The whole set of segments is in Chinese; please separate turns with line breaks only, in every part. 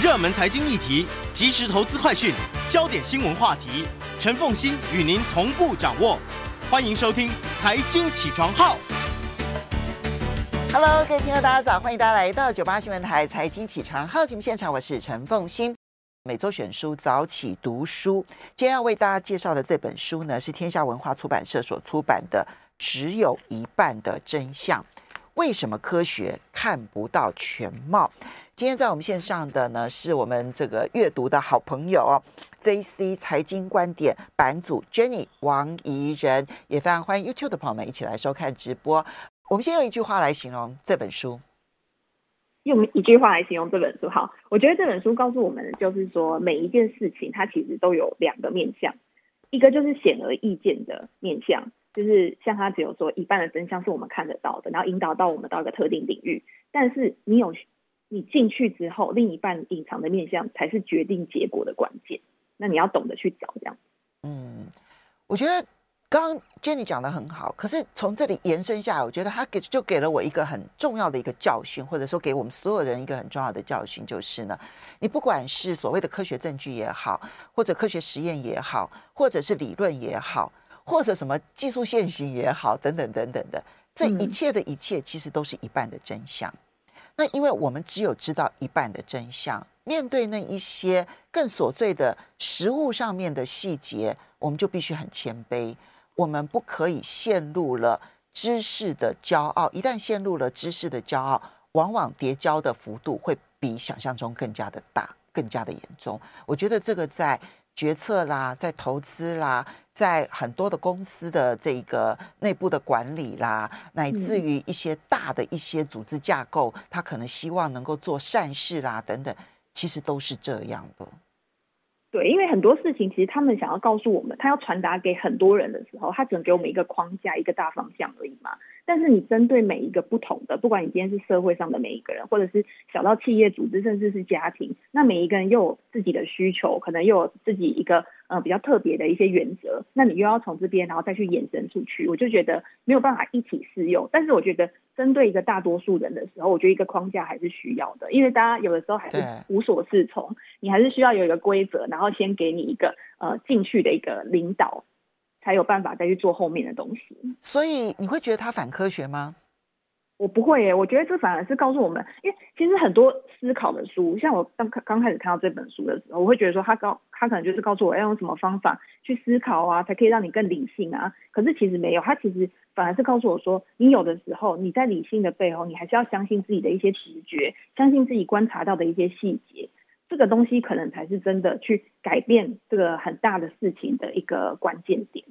热门财经议题、即时投资快讯、焦点新闻话题，陈凤欣与您同步掌握。欢迎收听《财经起床号》。
Hello，各位听众，大家早！欢迎大家来到九八新闻台《财经起床号》节目现场，我是陈凤欣。每周选书早起读书，今天要为大家介绍的这本书呢，是天下文化出版社所出版的《只有一半的真相》。为什么科学看不到全貌？今天在我们线上的呢，是我们这个阅读的好朋友哦，JC 财经观点版主 Jenny 王怡人，也非常欢迎 YouTube 的朋友们一起来收看直播。我们先用一句话来形容这本书，
用一句话来形容这本书。好，我觉得这本书告诉我们，就是说每一件事情它其实都有两个面向，一个就是显而易见的面向，就是像它只有说一半的真相是我们看得到的，然后引导到我们到一个特定领域，但是你有。你进去之后，另一半隐藏的面相才是决定结果的关键。那你要懂得去找这样。
嗯，我觉得刚刚 Jenny 讲的很好，可是从这里延伸下来，我觉得他给就给了我一个很重要的一个教训，或者说给我们所有人一个很重要的教训，就是呢，你不管是所谓的科学证据也好，或者科学实验也好，或者是理论也好，或者什么技术现行也好，等等等等的，这一切的一切，其实都是一半的真相。嗯那因为我们只有知道一半的真相，面对那一些更琐碎的食物上面的细节，我们就必须很谦卑。我们不可以陷入了知识的骄傲，一旦陷入了知识的骄傲，往往跌跤的幅度会比想象中更加的大，更加的严重。我觉得这个在决策啦，在投资啦。在很多的公司的这个内部的管理啦，乃至于一些大的一些组织架构，他可能希望能够做善事啦等等，其实都是这样的。
对，因为很多事情其实他们想要告诉我们，他要传达给很多人的时候，他只能给我们一个框架、一个大方向而已嘛。但是你针对每一个不同的，不管你今天是社会上的每一个人，或者是小到企业组织，甚至是家庭，那每一个人又有自己的需求，可能又有自己一个。呃，比较特别的一些原则，那你又要从这边，然后再去延伸出去，我就觉得没有办法一起适用。但是我觉得，针对一个大多数人的时候，我觉得一个框架还是需要的，因为大家有的时候还是无所适从，你还是需要有一个规则，然后先给你一个呃进去的一个领导，才有办法再去做后面的东西。
所以你会觉得它反科学吗？
我不会耶，我觉得这反而是告诉我们，因为其实很多思考的书，像我刚刚开始看到这本书的时候，我会觉得说他告他可能就是告诉我要用什么方法去思考啊，才可以让你更理性啊。可是其实没有，他其实反而是告诉我说，你有的时候你在理性的背后，你还是要相信自己的一些直觉，相信自己观察到的一些细节，这个东西可能才是真的去改变这个很大的事情的一个关键点。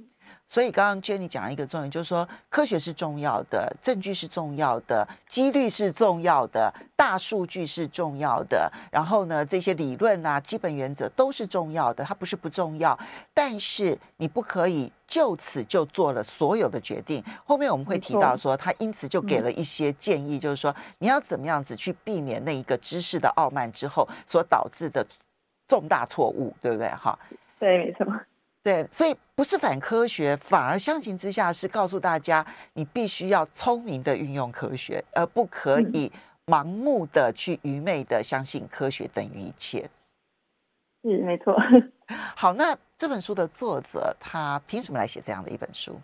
所以刚刚 Jenny 讲了一个重点，就是说科学是重要的，证据是重要的，几率是重要的，大数据是重要的，然后呢，这些理论啊、基本原则都是重要的，它不是不重要，但是你不可以就此就做了所有的决定。后面我们会提到说，他因此就给了一些建议，就是说你要怎么样子去避免那一个知识的傲慢之后所导致的重大错误，对不对？哈，
对，没错。
对，所以不是反科学，反而相形之下是告诉大家，你必须要聪明的运用科学，而不可以盲目的去愚昧的相信科学等于一切。
是没错。
好，那这本书的作者他凭什么来写这样的一本书？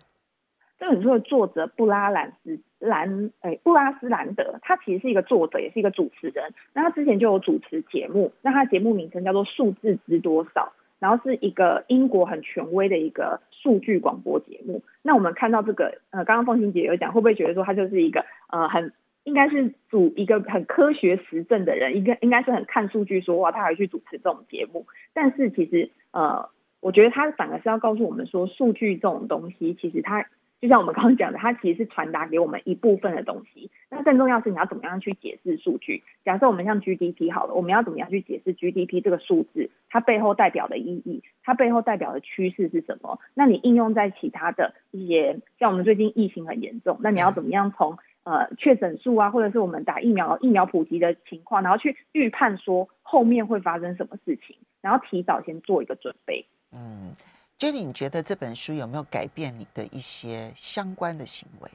这本书的作者布拉兰斯兰，哎，布拉斯兰德，他其实是一个作者，也是一个主持人。那他之前就有主持节目，那他节目名称叫做《数字知多少》。然后是一个英国很权威的一个数据广播节目。那我们看到这个，呃，刚刚凤琴姐有讲，会不会觉得说他就是一个呃很应该是主一个很科学实证的人，应该应该是很看数据说哇，他还会去主持这种节目。但是其实呃，我觉得他反而是要告诉我们说，数据这种东西其实它就像我们刚刚讲的，它其实是传达给我们一部分的东西。那更重要是你要怎么样去解释数据。假设我们像 GDP 好了，我们要怎么样去解释 GDP 这个数字，它背后代表的意义，它背后代表的趋势是什么？那你应用在其他的一些，像我们最近疫情很严重，那你要怎么样从呃确诊数啊，或者是我们打疫苗疫苗普及的情况，然后去预判说后面会发生什么事情，然后提早先做一个准备。
嗯。Jenny，你觉得这本书有没有改变你的一些相关的行为，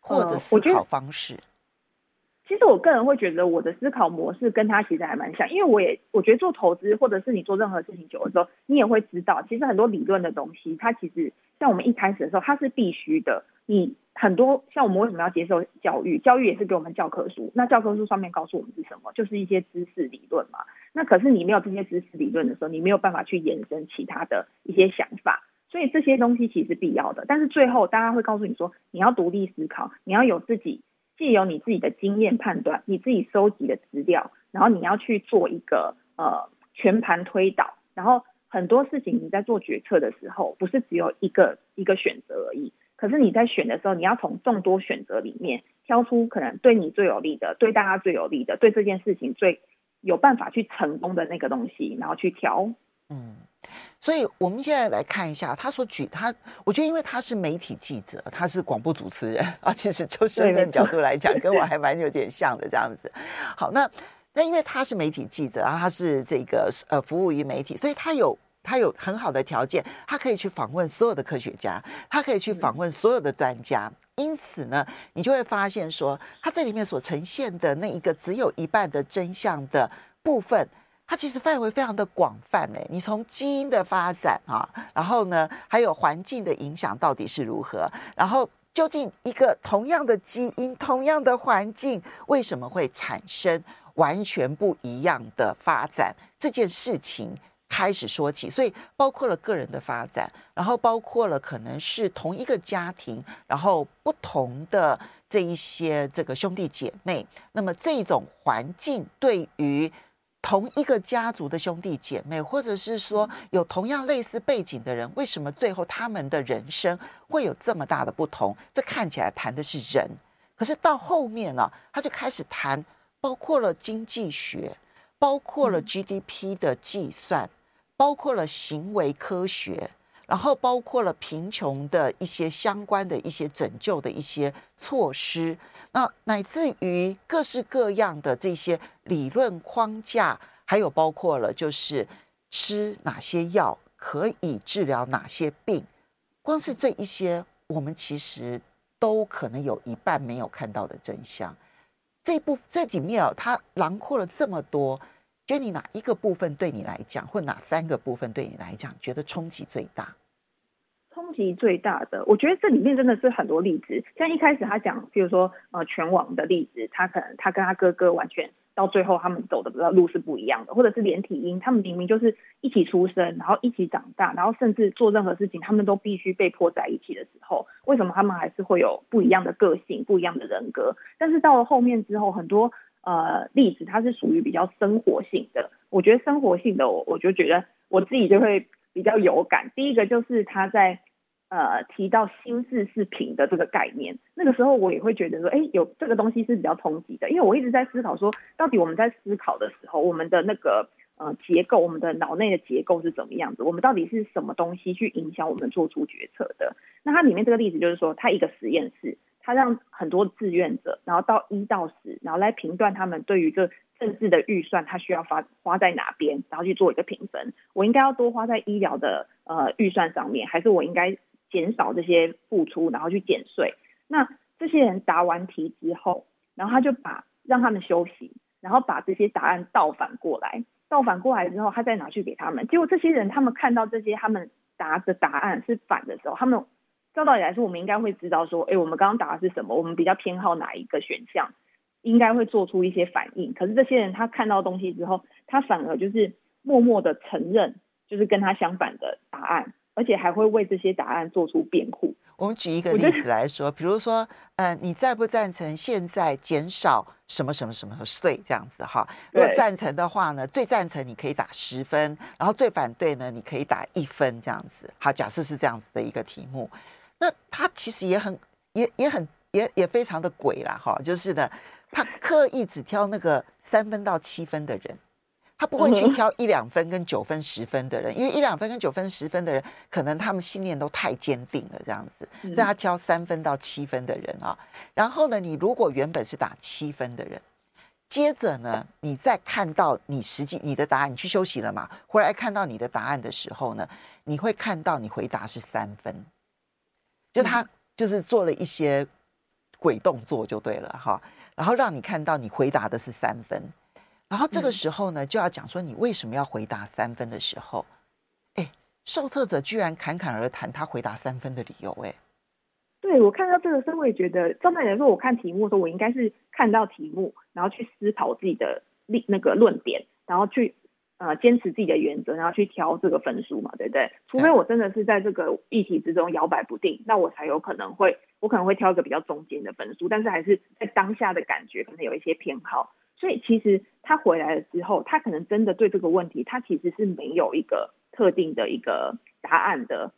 或者思考方式？呃，
其实我个人会觉得我的思考模式跟他其实还蛮像，因为我也我觉得做投资或者是你做任何事情久的时候，你也会知道，其实很多理论的东西，它其实像我们一开始的时候，它是必须的。你很多像我们为什么要接受教育？教育也是给我们教科书，那教科书上面告诉我们是什么？就是一些知识理论嘛。那可是你没有这些知识理论的时候，你没有办法去延伸其他的一些想法。所以这些东西其实必要的。但是最后大家会告诉你说，你要独立思考，你要有自己，既有你自己的经验判断，你自己收集的资料，然后你要去做一个呃全盘推导。然后很多事情你在做决策的时候，不是只有一个一个选择而已。可是你在选的时候，你要从众多选择里面挑出可能对你最有利的、对大家最有利的、对这件事情最有办法去成功的那个东西，然后去挑。
嗯，所以我们现在来看一下，他所举他，我觉得因为他是媒体记者，他是广播主持人啊，其实就身份角度来讲，跟我 还蛮有点像的这样子。好，那那因为他是媒体记者，然后他是这个呃服务于媒体，所以他有。他有很好的条件，他可以去访问所有的科学家，他可以去访问所有的专家。因此呢，你就会发现说，他这里面所呈现的那一个只有一半的真相的部分，它其实范围非常的广泛诶。你从基因的发展啊，然后呢，还有环境的影响到底是如何？然后究竟一个同样的基因、同样的环境，为什么会产生完全不一样的发展？这件事情。开始说起，所以包括了个人的发展，然后包括了可能是同一个家庭，然后不同的这一些这个兄弟姐妹，那么这种环境对于同一个家族的兄弟姐妹，或者是说有同样类似背景的人，为什么最后他们的人生会有这么大的不同？这看起来谈的是人，可是到后面呢，他就开始谈，包括了经济学，包括了 GDP 的计算。包括了行为科学，然后包括了贫穷的一些相关的一些拯救的一些措施，那乃至于各式各样的这些理论框架，还有包括了就是吃哪些药可以治疗哪些病，光是这一些，我们其实都可能有一半没有看到的真相。这部这里面啊，它囊括了这么多。觉得你哪一个部分对你来讲，或哪三个部分对你来讲，觉得冲击最大？
冲击最大的，我觉得这里面真的是很多例子。像一开始他讲，比如说呃，拳王的例子，他可能他跟他哥哥完全到最后他们走的路是不一样的，或者是连体婴，他们明明就是一起出生，然后一起长大，然后甚至做任何事情，他们都必须被迫在一起的时候，为什么他们还是会有不一样的个性、不一样的人格？但是到了后面之后，很多。呃，例子它是属于比较生活性的，我觉得生活性的我我就觉得我自己就会比较有感。第一个就是他在呃提到心智是平的这个概念，那个时候我也会觉得说，哎，有这个东西是比较冲击的，因为我一直在思考说，到底我们在思考的时候，我们的那个呃结构，我们的脑内的结构是怎么样子？我们到底是什么东西去影响我们做出决策的？那它里面这个例子就是说，它一个实验室。他让很多志愿者，然后到一到十，然后来评断他们对于这政治的预算，他需要花花在哪边，然后去做一个评分。我应该要多花在医疗的呃预算上面，还是我应该减少这些付出，然后去减税？那这些人答完题之后，然后他就把让他们休息，然后把这些答案倒反过来，倒反过来之后，他再拿去给他们。结果这些人他们看到这些他们答的答案是反的时候，他们。照道理来说，我们应该会知道说，哎，我们刚刚答的是什么？我们比较偏好哪一个选项？应该会做出一些反应。可是这些人他看到东西之后，他反而就是默默的承认，就是跟他相反的答案，而且还会为这些答案做出辩护。
我们举一个例子来说，比如说，呃，你赞不赞成现在减少什么什么什么税这样子哈？如果赞成的话呢，最赞成你可以打十分，然后最反对呢，你可以打一分这样子。好，假设是这样子的一个题目。那他其实也很也也很也也非常的鬼啦，哈，就是的，他刻意只挑那个三分到七分的人。他不会去挑一两分跟九分、十分的人，因为一两分跟九分、十分的人，可能他们信念都太坚定了，这样子。所以他挑三分到七分的人啊。然后呢，你如果原本是打七分的人，接着呢，你再看到你实际你的答案，你去休息了嘛？回来看到你的答案的时候呢，你会看到你回答是三分，就他就是做了一些鬼动作就对了哈，然后让你看到你回答的是三分。然后这个时候呢，就要讲说你为什么要回答三分的时候，哎，受测者居然侃侃而谈他回答三分的理由，哎，
对，我看到这个时候，我也觉得，照理来说，我看题目的时候，我应该是看到题目，然后去思考自己的立那个论点，然后去呃坚持自己的原则，然后去挑这个分数嘛，对不对？除非我真的是在这个议题之中摇摆不定，那我才有可能会，我可能会挑一个比较中间的分数，但是还是在当下的感觉可能有一些偏好。所以其实他回来了之后，他可能真的对这个问题，他其实是没有一个特定的一个答案的。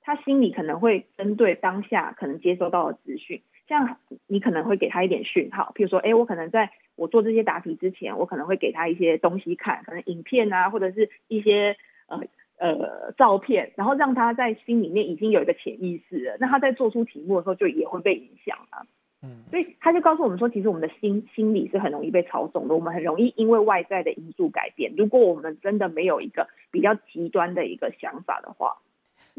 他心里可能会针对当下可能接收到的资讯，像你可能会给他一点讯号，譬如说，哎，我可能在我做这些答题之前，我可能会给他一些东西看，可能影片啊，或者是一些呃呃照片，然后让他在心里面已经有一个潜意识了，那他在做出题目的时候就也会被影响啊。所以他就告诉我们说，其实我们的心心理是很容易被操纵的，我们很容易因为外在的因素改变。如果我们真的没有一个比较极端的一个想法的话，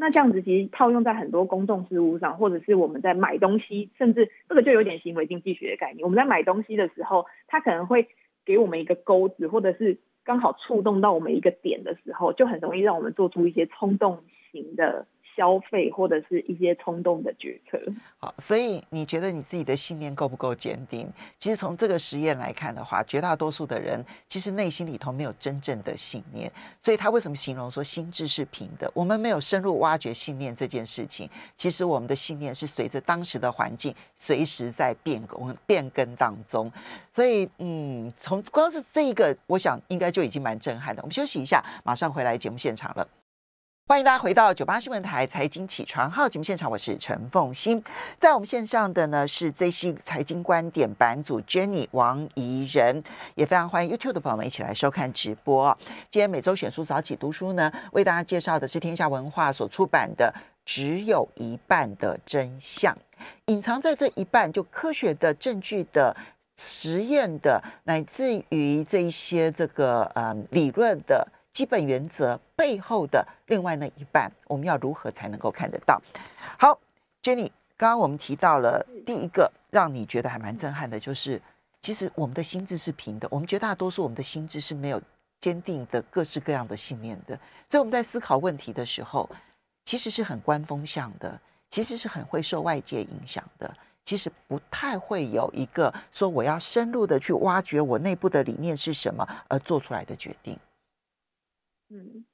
那这样子其实套用在很多公众事务上，或者是我们在买东西，甚至这个就有点行为经济学的概念。我们在买东西的时候，它可能会给我们一个钩子，或者是刚好触动到我们一个点的时候，就很容易让我们做出一些冲动型的。消费或者是一些冲动的决策。
好，所以你觉得你自己的信念够不够坚定？其实从这个实验来看的话，绝大多数的人其实内心里头没有真正的信念。所以他为什么形容说心智是平的？我们没有深入挖掘信念这件事情。其实我们的信念是随着当时的环境随时在变更变更当中。所以，嗯，从光是这一个，我想应该就已经蛮震撼的。我们休息一下，马上回来节目现场了。欢迎大家回到九八新闻台财经起床号节目现场，我是陈凤欣。在我们线上的呢是 ZC 财经观点版主 Jenny 王怡人，也非常欢迎 YouTube 的朋友们一起来收看直播。今天每周选书早起读书呢，为大家介绍的是天下文化所出版的《只有一半的真相》，隐藏在这一半就科学的证据的实验的，乃至于这一些这个呃理论的。基本原则背后的另外那一半，我们要如何才能够看得到？好，Jenny，刚刚我们提到了第一个让你觉得还蛮震撼的，就是其实我们的心智是平的，我们绝大多数我们的心智是没有坚定的各式各样的信念的，所以我们在思考问题的时候，其实是很观风向的，其实是很会受外界影响的，其实不太会有一个说我要深入的去挖掘我内部的理念是什么而做出来的决定。
嗯，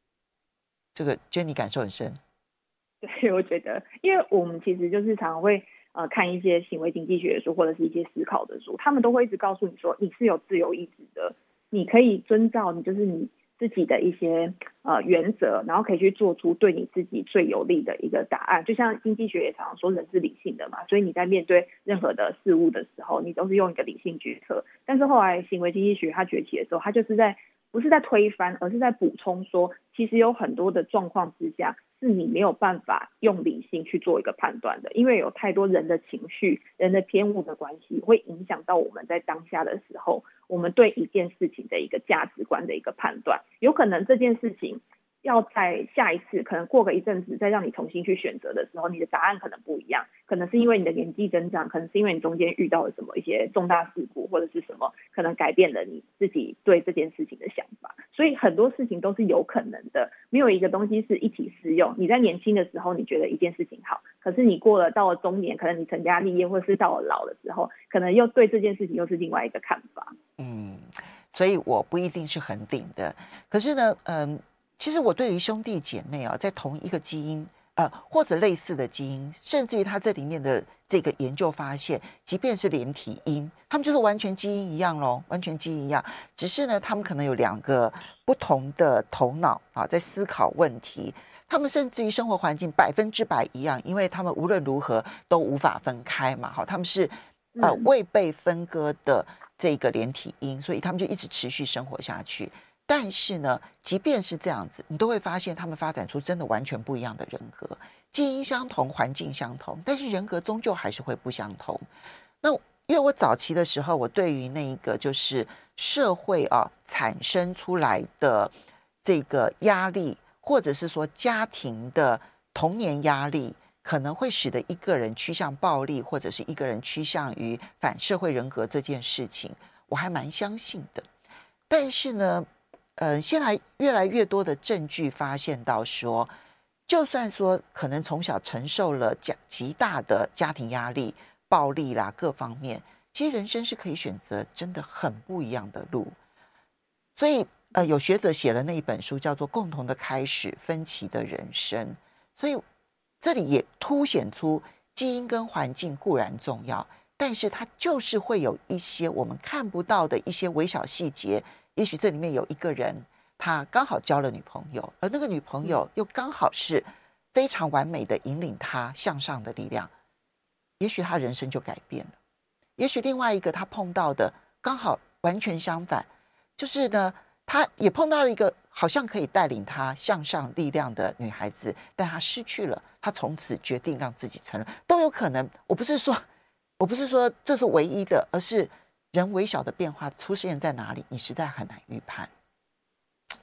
这个 Jenny 感受很深。
对，我觉得，因为我们其实就是常常会呃看一些行为经济学的书或者是一些思考的书，他们都会一直告诉你说，你是有自由意志的，你可以遵照你就是你自己的一些呃原则，然后可以去做出对你自己最有利的一个答案。就像经济学也常常说，人是理性的嘛，所以你在面对任何的事物的时候，你都是用一个理性决策。但是后来行为经济学它崛起的时候，它就是在。不是在推翻，而是在补充说，其实有很多的状况之下，是你没有办法用理性去做一个判断的，因为有太多人的情绪、人的偏误的关系，会影响到我们在当下的时候，我们对一件事情的一个价值观的一个判断，有可能这件事情。要在下一次，可能过个一阵子，再让你重新去选择的时候，你的答案可能不一样。可能是因为你的年纪增长，可能是因为你中间遇到了什么一些重大事故，或者是什么，可能改变了你自己对这件事情的想法。所以很多事情都是有可能的，没有一个东西是一体适用。你在年轻的时候，你觉得一件事情好，可是你过了到了中年，可能你成家立业，或者是到了老的时候，可能又对这件事情又是另外一个看法。
嗯，所以我不一定是很顶的，可是呢，嗯。其实我对于兄弟姐妹啊，在同一个基因，呃，或者类似的基因，甚至于他这里面的这个研究发现，即便是连体婴，他们就是完全基因一样喽，完全基因一样，只是呢，他们可能有两个不同的头脑啊，在思考问题。他们甚至于生活环境百分之百一样，因为他们无论如何都无法分开嘛。好，他们是呃未被分割的这个连体婴，所以他们就一直持续生活下去。但是呢，即便是这样子，你都会发现他们发展出真的完全不一样的人格，基因相同，环境相同，但是人格终究还是会不相同。那因为我早期的时候，我对于那一个就是社会啊产生出来的这个压力，或者是说家庭的童年压力，可能会使得一个人趋向暴力，或者是一个人趋向于反社会人格这件事情，我还蛮相信的。但是呢，呃，现在越来越多的证据发现到说，就算说可能从小承受了极极大的家庭压力、暴力啦各方面，其实人生是可以选择真的很不一样的路。所以，呃，有学者写了那一本书，叫做《共同的开始：分歧的人生》。所以，这里也凸显出基因跟环境固然重要，但是它就是会有一些我们看不到的一些微小细节。也许这里面有一个人，他刚好交了女朋友，而那个女朋友又刚好是非常完美的引领他向上的力量。也许他人生就改变了。也许另外一个他碰到的刚好完全相反，就是呢，他也碰到了一个好像可以带领他向上力量的女孩子，但他失去了，他从此决定让自己承认，都有可能。我不是说，我不是说这是唯一的，而是。人微小的变化出现在哪里？你实在很难预判。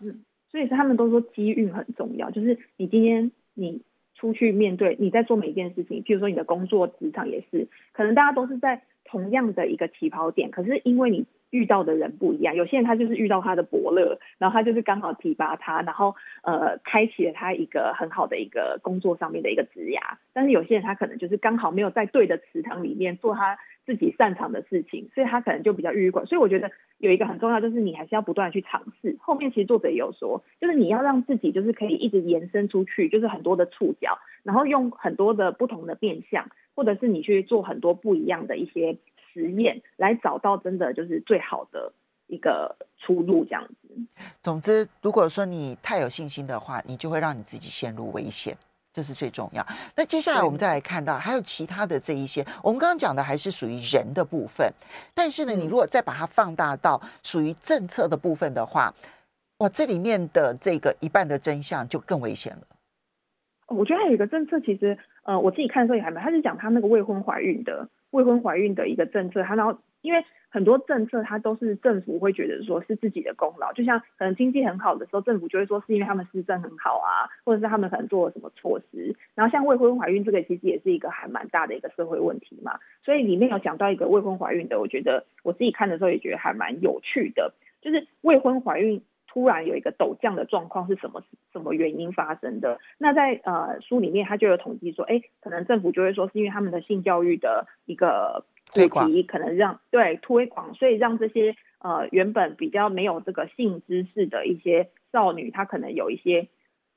嗯，所以他们都说机遇很重要，就是你今天你出去面对，你在做每一件事情，譬如说你的工作职场也是，可能大家都是在同样的一个起跑点，可是因为你遇到的人不一样，有些人他就是遇到他的伯乐，然后他就是刚好提拔他，然后呃开启了他一个很好的一个工作上面的一个职涯，但是有些人他可能就是刚好没有在对的池塘里面做他。自己擅长的事情，所以他可能就比较郁郁寡。所以我觉得有一个很重要，就是你还是要不断的去尝试。后面其实作者也有说，就是你要让自己就是可以一直延伸出去，就是很多的触角，然后用很多的不同的面向，或者是你去做很多不一样的一些实验，来找到真的就是最好的一个出路。这样子。
总之，如果说你太有信心的话，你就会让你自己陷入危险。这是最重要。那接下来我们再来看到还有其他的这一些，我们刚刚讲的还是属于人的部分，但是呢，你如果再把它放大到属于政策的部分的话，哇，这里面的这个一半的真相就更危险了。
我觉得还有一个政策，其实呃，我自己看的时候也还没，他是讲他那个未婚怀孕的未婚怀孕的一个政策，他然后因为。很多政策，它都是政府会觉得说是自己的功劳，就像可能经济很好的时候，政府就会说是因为他们施政很好啊，或者是他们可能做了什么措施。然后像未婚怀孕这个，其实也是一个还蛮大的一个社会问题嘛。所以里面有讲到一个未婚怀孕的，我觉得我自己看的时候也觉得还蛮有趣的，就是未婚怀孕突然有一个陡降的状况是什么什么原因发生的？那在呃书里面他就有统计说，哎，可能政府就会说是因为他们的性教育的一个。普及可能让对推广，所以让这些呃原本比较没有这个性知识的一些少女，她可能有一些，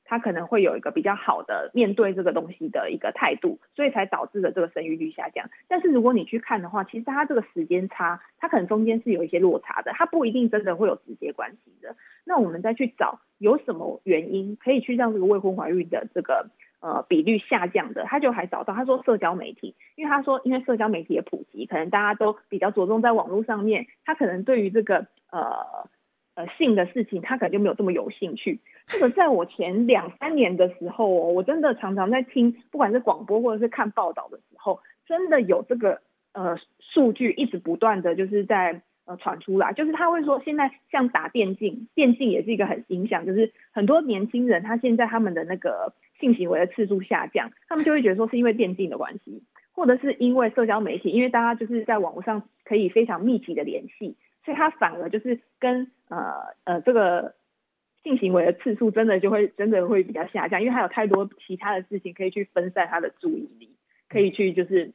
他可能会有一个比较好的面对这个东西的一个态度，所以才导致了这个生育率下降。但是如果你去看的话，其实它这个时间差，它可能中间是有一些落差的，它不一定真的会有直接关系的。那我们再去找有什么原因可以去让这个未婚怀孕的这个。呃，比率下降的，他就还找到，他说社交媒体，因为他说，因为社交媒体的普及，可能大家都比较着重在网络上面，他可能对于这个呃呃性的事情，他可能就没有这么有兴趣。这个在我前两三年的时候哦，我真的常常在听，不管是广播或者是看报道的时候，真的有这个呃数据一直不断的就是在呃传出来，就是他会说，现在像打电竞，电竞也是一个很影响，就是很多年轻人他现在他们的那个。性行为的次数下降，他们就会觉得说是因为电竞的关系，或者是因为社交媒体，因为大家就是在网络上可以非常密集的联系，所以他反而就是跟呃呃这个性行为的次数真的就会真的会比较下降，因为他有太多其他的事情可以去分散他的注意力，可以去就是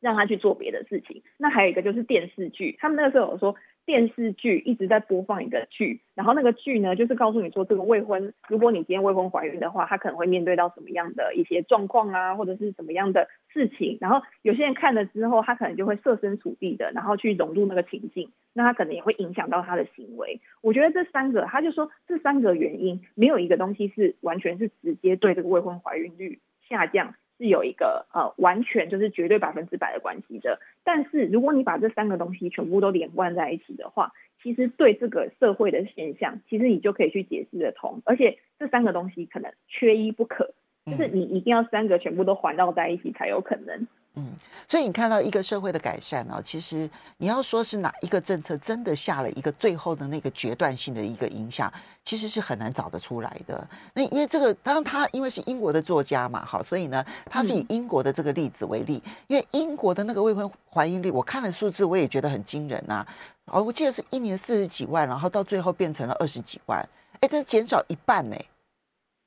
让他去做别的事情。那还有一个就是电视剧，他们那个时候有说。电视剧一直在播放一个剧，然后那个剧呢，就是告诉你说，这个未婚，如果你今天未婚怀孕的话，她可能会面对到什么样的一些状况啊，或者是什么样的事情。然后有些人看了之后，他可能就会设身处地的，然后去融入那个情境，那他可能也会影响到他的行为。我觉得这三个，他就说这三个原因，没有一个东西是完全是直接对这个未婚怀孕率下降。是有一个呃，完全就是绝对百分之百的关系的。但是如果你把这三个东西全部都连贯在一起的话，其实对这个社会的现象，其实你就可以去解释得通。而且这三个东西可能缺一不可，就是你一定要三个全部都环绕在一起才有可能。
嗯，所以你看到一个社会的改善呢、哦，其实你要说是哪一个政策真的下了一个最后的那个决断性的一个影响，其实是很难找得出来的。那因为这个，当他因为是英国的作家嘛，好，所以呢，他是以英国的这个例子为例，嗯、因为英国的那个未婚怀孕率，我看了数字，我也觉得很惊人呐、啊。哦，我记得是一年四十几万，然后到最后变成了二十几万，哎，这是减少一半呢。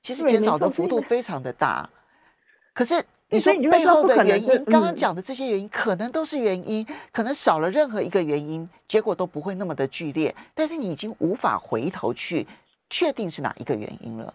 其实减少的幅度非常的大，可是。你说背后的原因，刚刚讲的这些原因，可能都是原因，可能少了任何一个原因，结果都不会那么的剧烈。但是你已经无法回头去确定是哪一个原因了。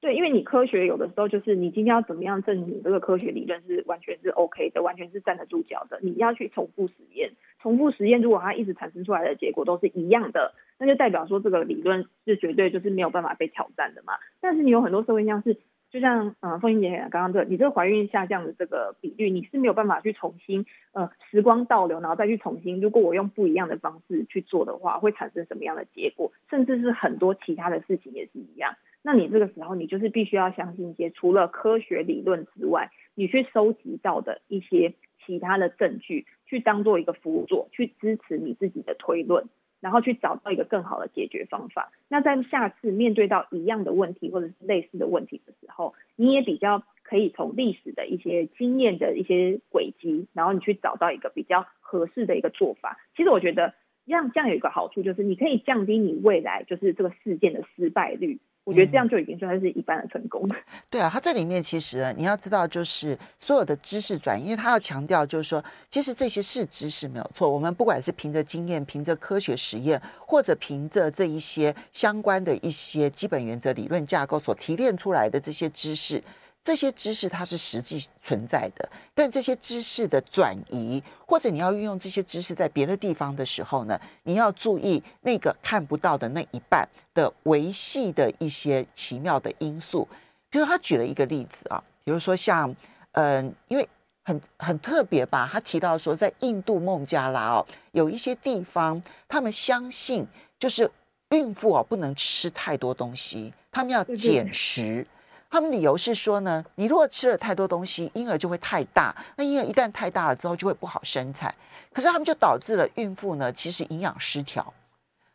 对，因为你科学有的时候就是你今天要怎么样证明这个科学理论是完全是 OK 的，完全是站得住脚的，你要去重复实验，重复实验，如果它一直产生出来的结果都是一样的，那就代表说这个理论是绝对就是没有办法被挑战的嘛。但是你有很多社会现象是。就像嗯，凤英姐刚刚这，你这个怀孕下降的这个比率，你是没有办法去重新呃时光倒流，然后再去重新，如果我用不一样的方式去做的话，会产生什么样的结果？甚至是很多其他的事情也是一样。那你这个时候，你就是必须要相信一些除了科学理论之外，你去收集到的一些其他的证据，去当做一个辅佐，去支持你自己的推论。然后去找到一个更好的解决方法。那在下次面对到一样的问题或者是类似的问题的时候，你也比较可以从历史的一些经验的一些轨迹，然后你去找到一个比较合适的一个做法。其实我觉得这样这样有一个好处，就是你可以降低你未来就是这个事件的失败率。我觉得这样就已经算是一般的成功了。
对啊，他这里面其实你要知道，就是所有的知识转移，因为他要强调，就是说，其实这些是知识没有错。我们不管是凭着经验、凭着科学实验，或者凭着这一些相关的一些基本原则、理论架构所提炼出来的这些知识。这些知识它是实际存在的，但这些知识的转移，或者你要运用这些知识在别的地方的时候呢，你要注意那个看不到的那一半的维系的一些奇妙的因素。比如他举了一个例子啊，比如说像，嗯，因为很很特别吧，他提到说，在印度孟加拉哦，有一些地方他们相信就是孕妇哦不能吃太多东西，他们要减食。他们理由是说呢，你如果吃了太多东西，婴儿就会太大。那婴儿一旦太大了之后，就会不好生产。可是他们就导致了孕妇呢，其实营养失调。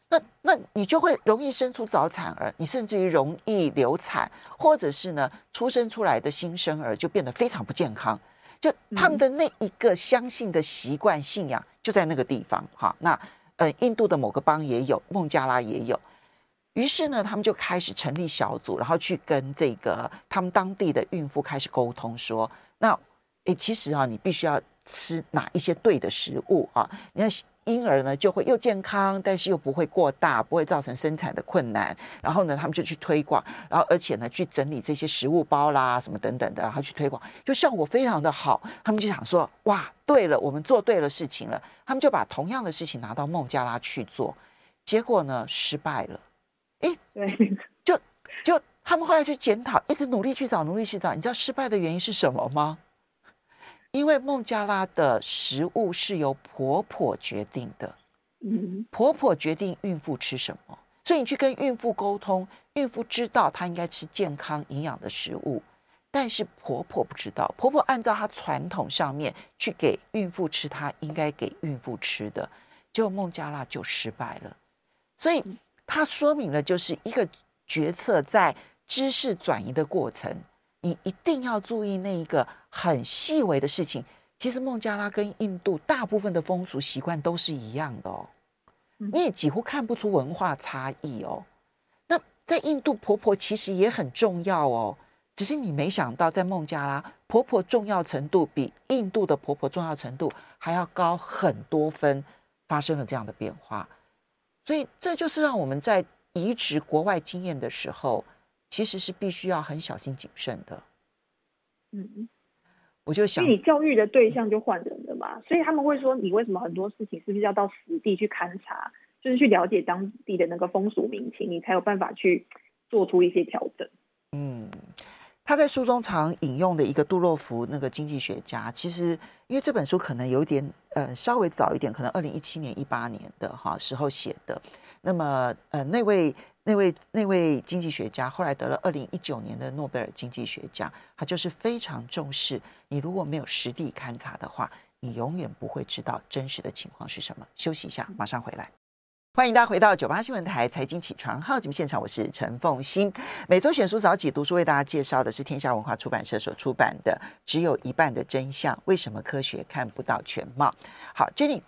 那那你就会容易生出早产儿，你甚至于容易流产，或者是呢，出生出来的新生儿就变得非常不健康。就他们的那一个相信的习惯信仰就在那个地方。哈，那呃，印度的某个邦也有，孟加拉也有。于是呢，他们就开始成立小组，然后去跟这个他们当地的孕妇开始沟通，说：“那，诶，其实啊，你必须要吃哪一些对的食物啊？你看婴儿呢，就会又健康，但是又不会过大，不会造成生产的困难。然后呢，他们就去推广，然后而且呢，去整理这些食物包啦，什么等等的，然后去推广，就效果非常的好。他们就想说：哇，对了，我们做对了事情了。他们就把同样的事情拿到孟加拉去做，结果呢，失败了。”哎，对，就就他们后来去检讨，一直努力去找，努力去找。你知道失败的原因是什么吗？因为孟加拉的食物是由婆婆决定的，嗯，婆婆决定孕妇吃什么，所以你去跟孕妇沟通，孕妇知道她应该吃健康营养的食物，但是婆婆不知道，婆婆按照她传统上面去给孕妇吃她应该给孕妇吃的，结果孟加拉就失败了，所以。它说明了，就是一个决策在知识转移的过程，你一定要注意那一个很细微的事情。其实孟加拉跟印度大部分的风俗习惯都是一样的哦，你也几乎看不出文化差异哦。那在印度，婆婆其实也很重要哦，只是你没想到，在孟加拉，婆婆重要程度比印度的婆婆重要程度还要高很多分。发生了这样的变化。所以这就是让我们在移植国外经验的时候，其实是必须要很小心谨慎的。
嗯，
我就想，
因为你教育的对象就换人了嘛，所以他们会说，你为什么很多事情是不是要到实地去勘察，就是去了解当地的那个风俗民情，你才有办法去做出一些调整。
嗯，他在书中常引用的一个杜洛夫那个经济学家，其实因为这本书可能有点呃稍微早一点，可能二零一七年一八年的哈时候写的。那么呃那位那位那位经济学家后来得了二零一九年的诺贝尔经济学奖，他就是非常重视你如果没有实地勘察的话，你永远不会知道真实的情况是什么。休息一下，马上回来。欢迎大家回到九八新闻台财经起床号节目现场，我是陈凤欣。每周选书早起读书为大家介绍的是天下文化出版社所出版的《只有一半的真相：为什么科学看不到全貌》。好，Jenny，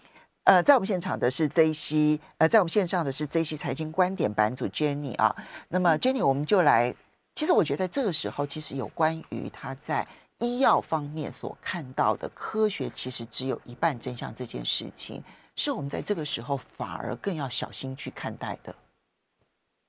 呃，在我们现场的是 JC，呃，在我们线上的是 JC 财经观点版主 Jenny 啊。那么 Jenny，我们就来，其实我觉得在这个时候，其实有关于他在医药方面所看到的科学，其实只有一半真相这件事情。是我们在这个时候反而更要小心去看待的。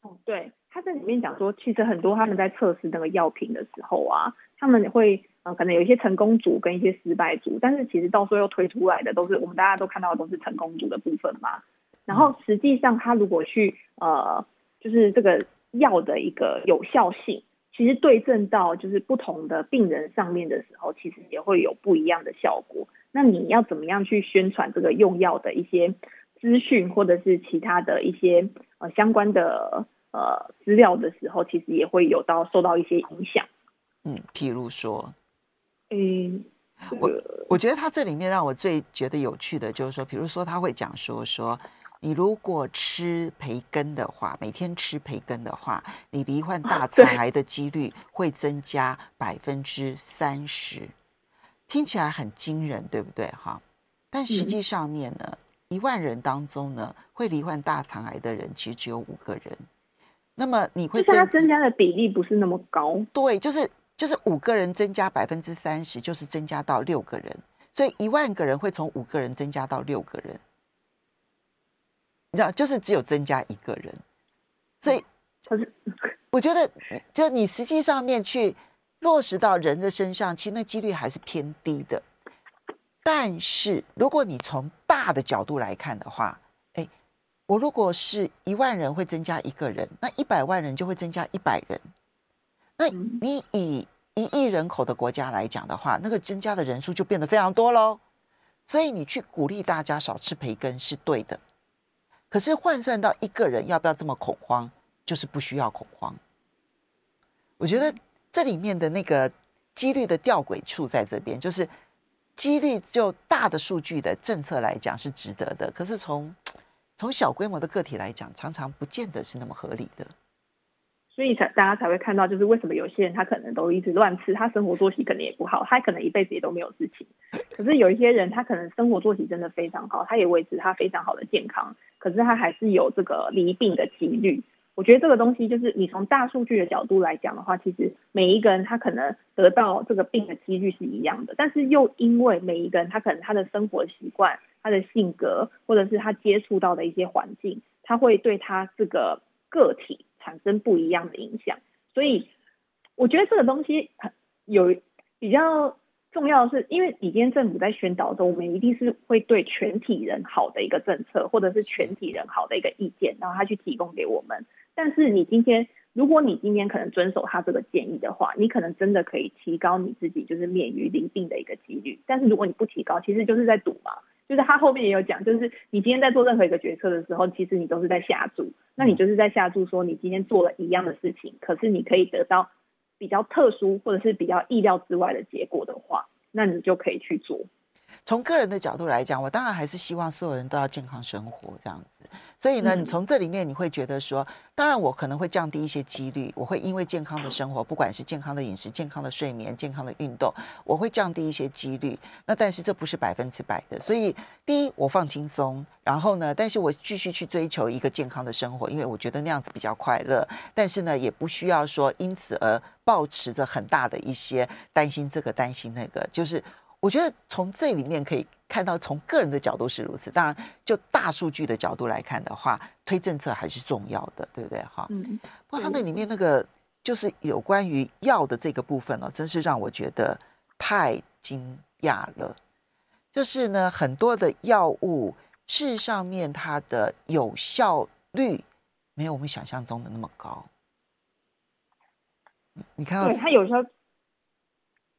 哦，对，他在里面讲说，其实很多他们在测试那个药品的时候啊，他们会呃可能有一些成功组跟一些失败组，但是其实到时候又推出来的都是我们大家都看到的都是成功组的部分嘛。然后实际上他如果去呃就是这个药的一个有效性，其实对症到就是不同的病人上面的时候，其实也会有不一样的效果。那你要怎么样去宣传这个用药的一些资讯，或者是其他的一些呃相关的呃资料的时候，其实也会有到受到一些影响。
嗯，譬如说，
嗯，
我我觉得他这里面让我最觉得有趣的就是说，比如说他会讲说说，你如果吃培根的话，每天吃培根的话，你罹患大肠癌的几率会增加百分之三十。听起来很惊人，对不对？哈，但实际上面呢，嗯、一万人当中呢，会罹患大肠癌的人其实只有五个人。那么你会增，它
增加的比例不是那么高。
对，就是就是五个人增加百分之三十，就是增加到六个人。所以一万个人会从五个人增加到六个人，你知道，就是只有增加一个人。所以，可是我觉得，就你实际上面去。落实到人的身上，其实那几率还是偏低的。但是如果你从大的角度来看的话，哎，我如果是一万人会增加一个人，那一百万人就会增加一百人。那你以一亿人口的国家来讲的话，那个增加的人数就变得非常多喽。所以你去鼓励大家少吃培根是对的。可是换算到一个人要不要这么恐慌，就是不需要恐慌。我觉得。这里面的那个几率的吊诡处在这边，就是几率就大的数据的政策来讲是值得的，可是从从小规模的个体来讲，常常不见得是那么合理的。
所以才大家才会看到，就是为什么有些人他可能都一直乱吃，他生活作息可能也不好，他可能一辈子也都没有事情。可是有一些人，他可能生活作息真的非常好，他也维持他非常好的健康，可是他还是有这个罹病的几率。我觉得这个东西就是你从大数据的角度来讲的话，其实每一个人他可能得到这个病的几率是一样的，但是又因为每一个人他可能他的生活习惯、他的性格，或者是他接触到的一些环境，他会对他这个个体产生不一样的影响。所以我觉得这个东西有比较重要的是，因为你今天政府在宣导中，我们一定是会对全体人好的一个政策，或者是全体人好的一个意见，然后他去提供给我们。但是你今天，如果你今天可能遵守他这个建议的话，你可能真的可以提高你自己就是免于罹病的一个几率。但是如果你不提高，其实就是在赌嘛。就是他后面也有讲，就是你今天在做任何一个决策的时候，其实你都是在下注。那你就是在下注说，你今天做了一样的事情，可是你可以得到比较特殊或者是比较意料之外的结果的话，那你就可以去做。
从个人的角度来讲，我当然还是希望所有人都要健康生活这样子。所以呢，你从这里面你会觉得说，当然我可能会降低一些几率，我会因为健康的生活，不管是健康的饮食、健康的睡眠、健康的运动，我会降低一些几率。那但是这不是百分之百的。所以第一，我放轻松，然后呢，但是我继续去追求一个健康的生活，因为我觉得那样子比较快乐。但是呢，也不需要说因此而抱持着很大的一些担心这个担心那个，就是。我觉得从这里面可以看到，从个人的角度是如此。当然，就大数据的角度来看的话，推政策还是重要的，对不对？哈。嗯。不过它那里面那个就是有关于药的这个部分哦，真是让我觉得太惊讶了。就是呢，很多的药物事实上面它的有效率没有我们想象中的那么高。你看到，
对它有效，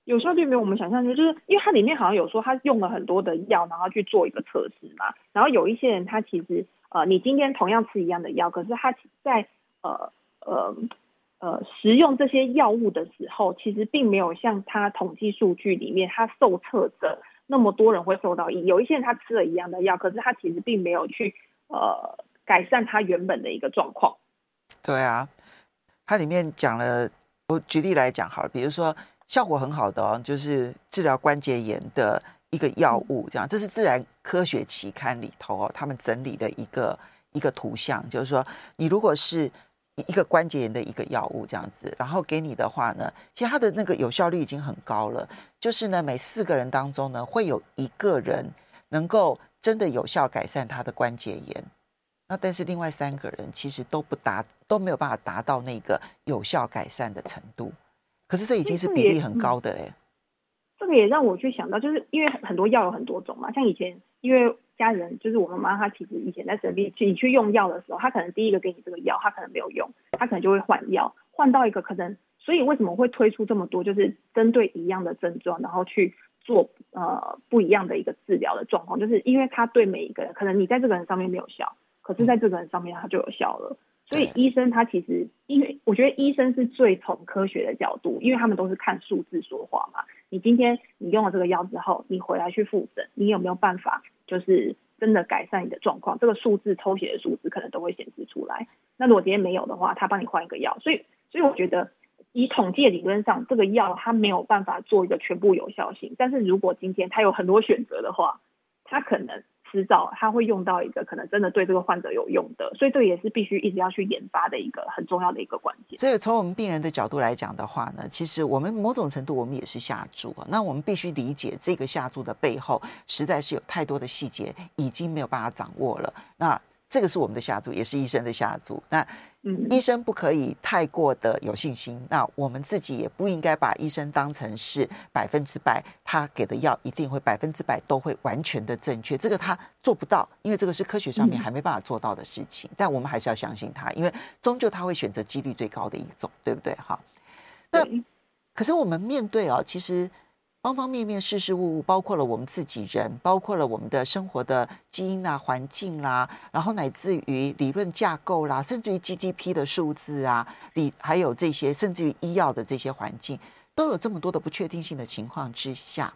有效率没有我们想象中，就是因为它里面好像有说它用了很多的药，然后去做一个测试嘛。然后有一些人他其实呃，你今天同样吃一样的药，可是他在呃呃呃食用这些药物的时候，其实并没有像他统计数据里面他受测的。那么多人会受到益，有一些人他吃了一样的药，可是他其实并没有去呃改善他原本的一个状况。
对啊，它里面讲了，我举例来讲好了，比如说效果很好的哦，就是治疗关节炎的一个药物，这样，这是自然科学期刊里头哦，他们整理的一个一个图像，就是说你如果是。一个关节炎的一个药物这样子，然后给你的话呢，其实它的那个有效率已经很高了。就是呢，每四个人当中呢，会有一个人能够真的有效改善他的关节炎。那但是另外三个人其实都不达，都没有办法达到那个有效改善的程度。可是这已经是比例很高的嘞。
这个也让我去想到，就是因为很多药有很多种嘛，像以前因为。家人就是我妈妈，她其实以前在生病，去你去用药的时候，她可能第一个给你这个药，她可能没有用，她可能就会换药，换到一个可能，所以为什么会推出这么多，就是针对一样的症状，然后去做呃不一样的一个治疗的状况，就是因为它对每一个人，可能你在这个人上面没有效，可是在这个人上面它就有效了。所以医生他其实，因为我觉得医生是最从科学的角度，因为他们都是看数字说话嘛。你今天你用了这个药之后，你回来去复诊，你有没有办法就是真的改善你的状况？这个数字抽血的数字可能都会显示出来。那如果今天没有的话，他帮你换一个药。所以，所以我觉得以统计理论上，这个药它没有办法做一个全部有效性。但是如果今天它有很多选择的话，它可能。迟早他会用到一个可能真的对这个患者有用的，所以这也是必须一直要去研发的一个很重要的一个关键。
所以从我们病人的角度来讲的话呢，其实我们某种程度我们也是下注啊。那我们必须理解这个下注的背后，实在是有太多的细节已经没有办法掌握了。那这个是我们的下注，也是医生的下注。那嗯，医生不可以太过的有信心。那我们自己也不应该把医生当成是百分之百，他给的药一定会百分之百都会完全的正确。这个他做不到，因为这个是科学上面还没办法做到的事情。但我们还是要相信他，因为终究他会选择几率最高的一种，对不对？哈。那可是我们面对啊，其实。方方面面、事事物物，包括了我们自己人，包括了我们的生活的基因啊、环境啦、啊，然后乃至于理论架构啦，甚至于 GDP 的数字啊，理还有这些，甚至于医药的这些环境，都有这么多的不确定性的情况之下，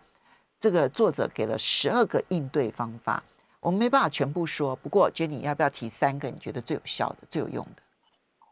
这个作者给了十二个应对方法，我们没办法全部说。不过，Jenny 要不要提三个你觉得最有效的、最有用的？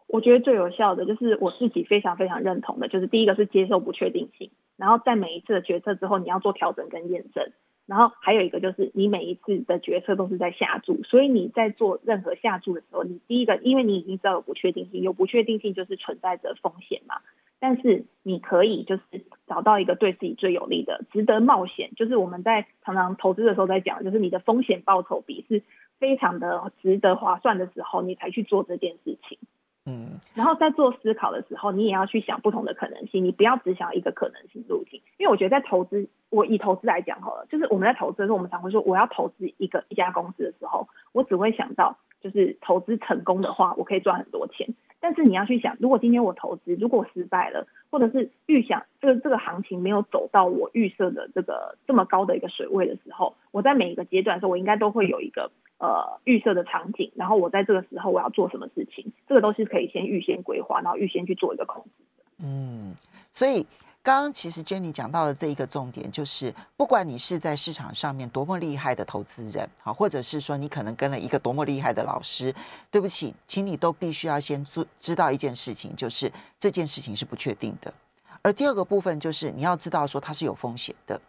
我觉得最有效的就是我自己非常非常认同的，就是第一个是接受不确定性。然后在每一次的决策之后，你要做调整跟验证。然后还有一个就是，你每一次的决策都是在下注，所以你在做任何下注的时候，你第一个，因为你已经知道有不确定性，有不确定性就是存在着风险嘛。但是你可以就是找到一个对自己最有利的、值得冒险，就是我们在常常投资的时候在讲，就是你的风险报酬比是非常的值得划算的时候，你才去做这件事情。嗯，然后在做思考的时候，你也要去想不同的可能性，你不要只想一个可能性路径。因为我觉得在投资，我以投资来讲好了，就是我们在投资的时候，我们常会说我要投资一个一家公司的时候，我只会想到就是投资成功的话，我可以赚很多钱。但是你要去想，如果今天我投资如果失败了，或者是预想这个这个行情没有走到我预设的这个这么高的一个水位的时候，我在每一个阶段的时候，我应该都会有一个。呃，预设的场景，然后我在这个时候我要做什么事情，这个都是可以先预先规划，然后预先去做一个控制的。
嗯，所以刚刚其实 Jenny 讲到的这一个重点，就是不管你是在市场上面多么厉害的投资人，好，或者是说你可能跟了一个多么厉害的老师，对不起，请你都必须要先知知道一件事情，就是这件事情是不确定的。而第二个部分就是你要知道说它是有风险的。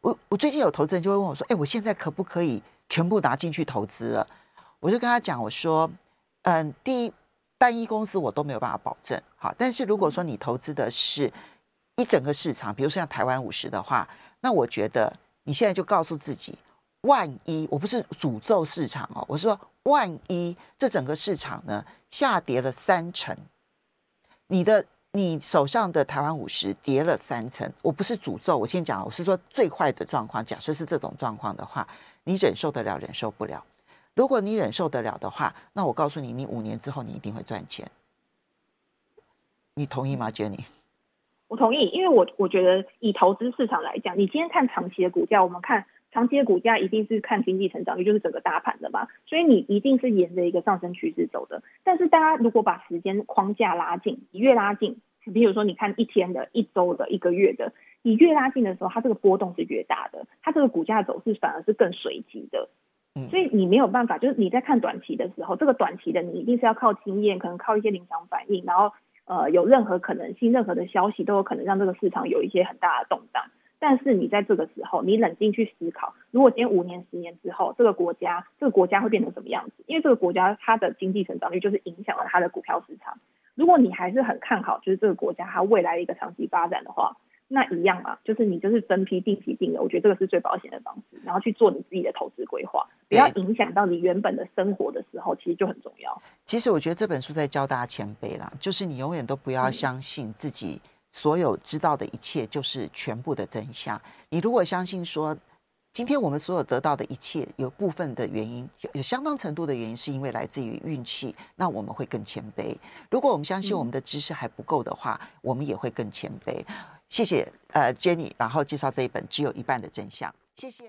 我我最近有投资人就会问我说，哎，我现在可不可以？全部拿进去投资了，我就跟他讲，我说，嗯，第一，单一公司我都没有办法保证，好，但是如果说你投资的是一整个市场，比如说像台湾五十的话，那我觉得你现在就告诉自己，万一我不是诅咒市场哦，我是说万一这整个市场呢下跌了三成，你的你手上的台湾五十跌了三成，我不是诅咒，我先讲，我是说最坏的状况，假设是这种状况的话，你忍受得了，忍受不了。如果你忍受得了的话，那我告诉你，你五年之后你一定会赚钱。你同意吗，Jenny？
我同意，因为我我觉得以投资市场来讲，你今天看长期的股价，我们看长期的股价一定是看经济成长率，就是整个大盘的嘛，所以你一定是沿着一个上升趋势走的。但是大家如果把时间框架拉近，你越拉近，比如说你看一天的、一周的、一个月的，你越拉近的时候，它这个波动是越大的，它这个股价走势反而是更随机的。所以你没有办法，就是你在看短期的时候，这个短期的你一定是要靠经验，可能靠一些临场反应，然后呃有任何可能性，任何的消息都有可能让这个市场有一些很大的动荡。但是你在这个时候，你冷静去思考，如果今天五年、十年之后，这个国家这个国家会变成什么样子？因为这个国家它的经济成长率就是影响了它的股票市场。如果你还是很看好，就是这个国家它未来的一个长期发展的话。那一样嘛，就是你就是分批定期定额，我觉得这个是最保险的方式，然后去做你自己的投资规划，不要影响到你原本的生活的时候，其实就很重要。
其实我觉得这本书在教大家谦卑啦，就是你永远都不要相信自己所有知道的一切就是全部的真相。你如果相信说，今天我们所有得到的一切，有部分的原因，有有相当程度的原因是因为来自于运气，那我们会更谦卑。如果我们相信我们的知识还不够的话，我们也会更谦卑。谢谢，呃，Jenny，然后介绍这一本《只有一半的真相》，谢谢。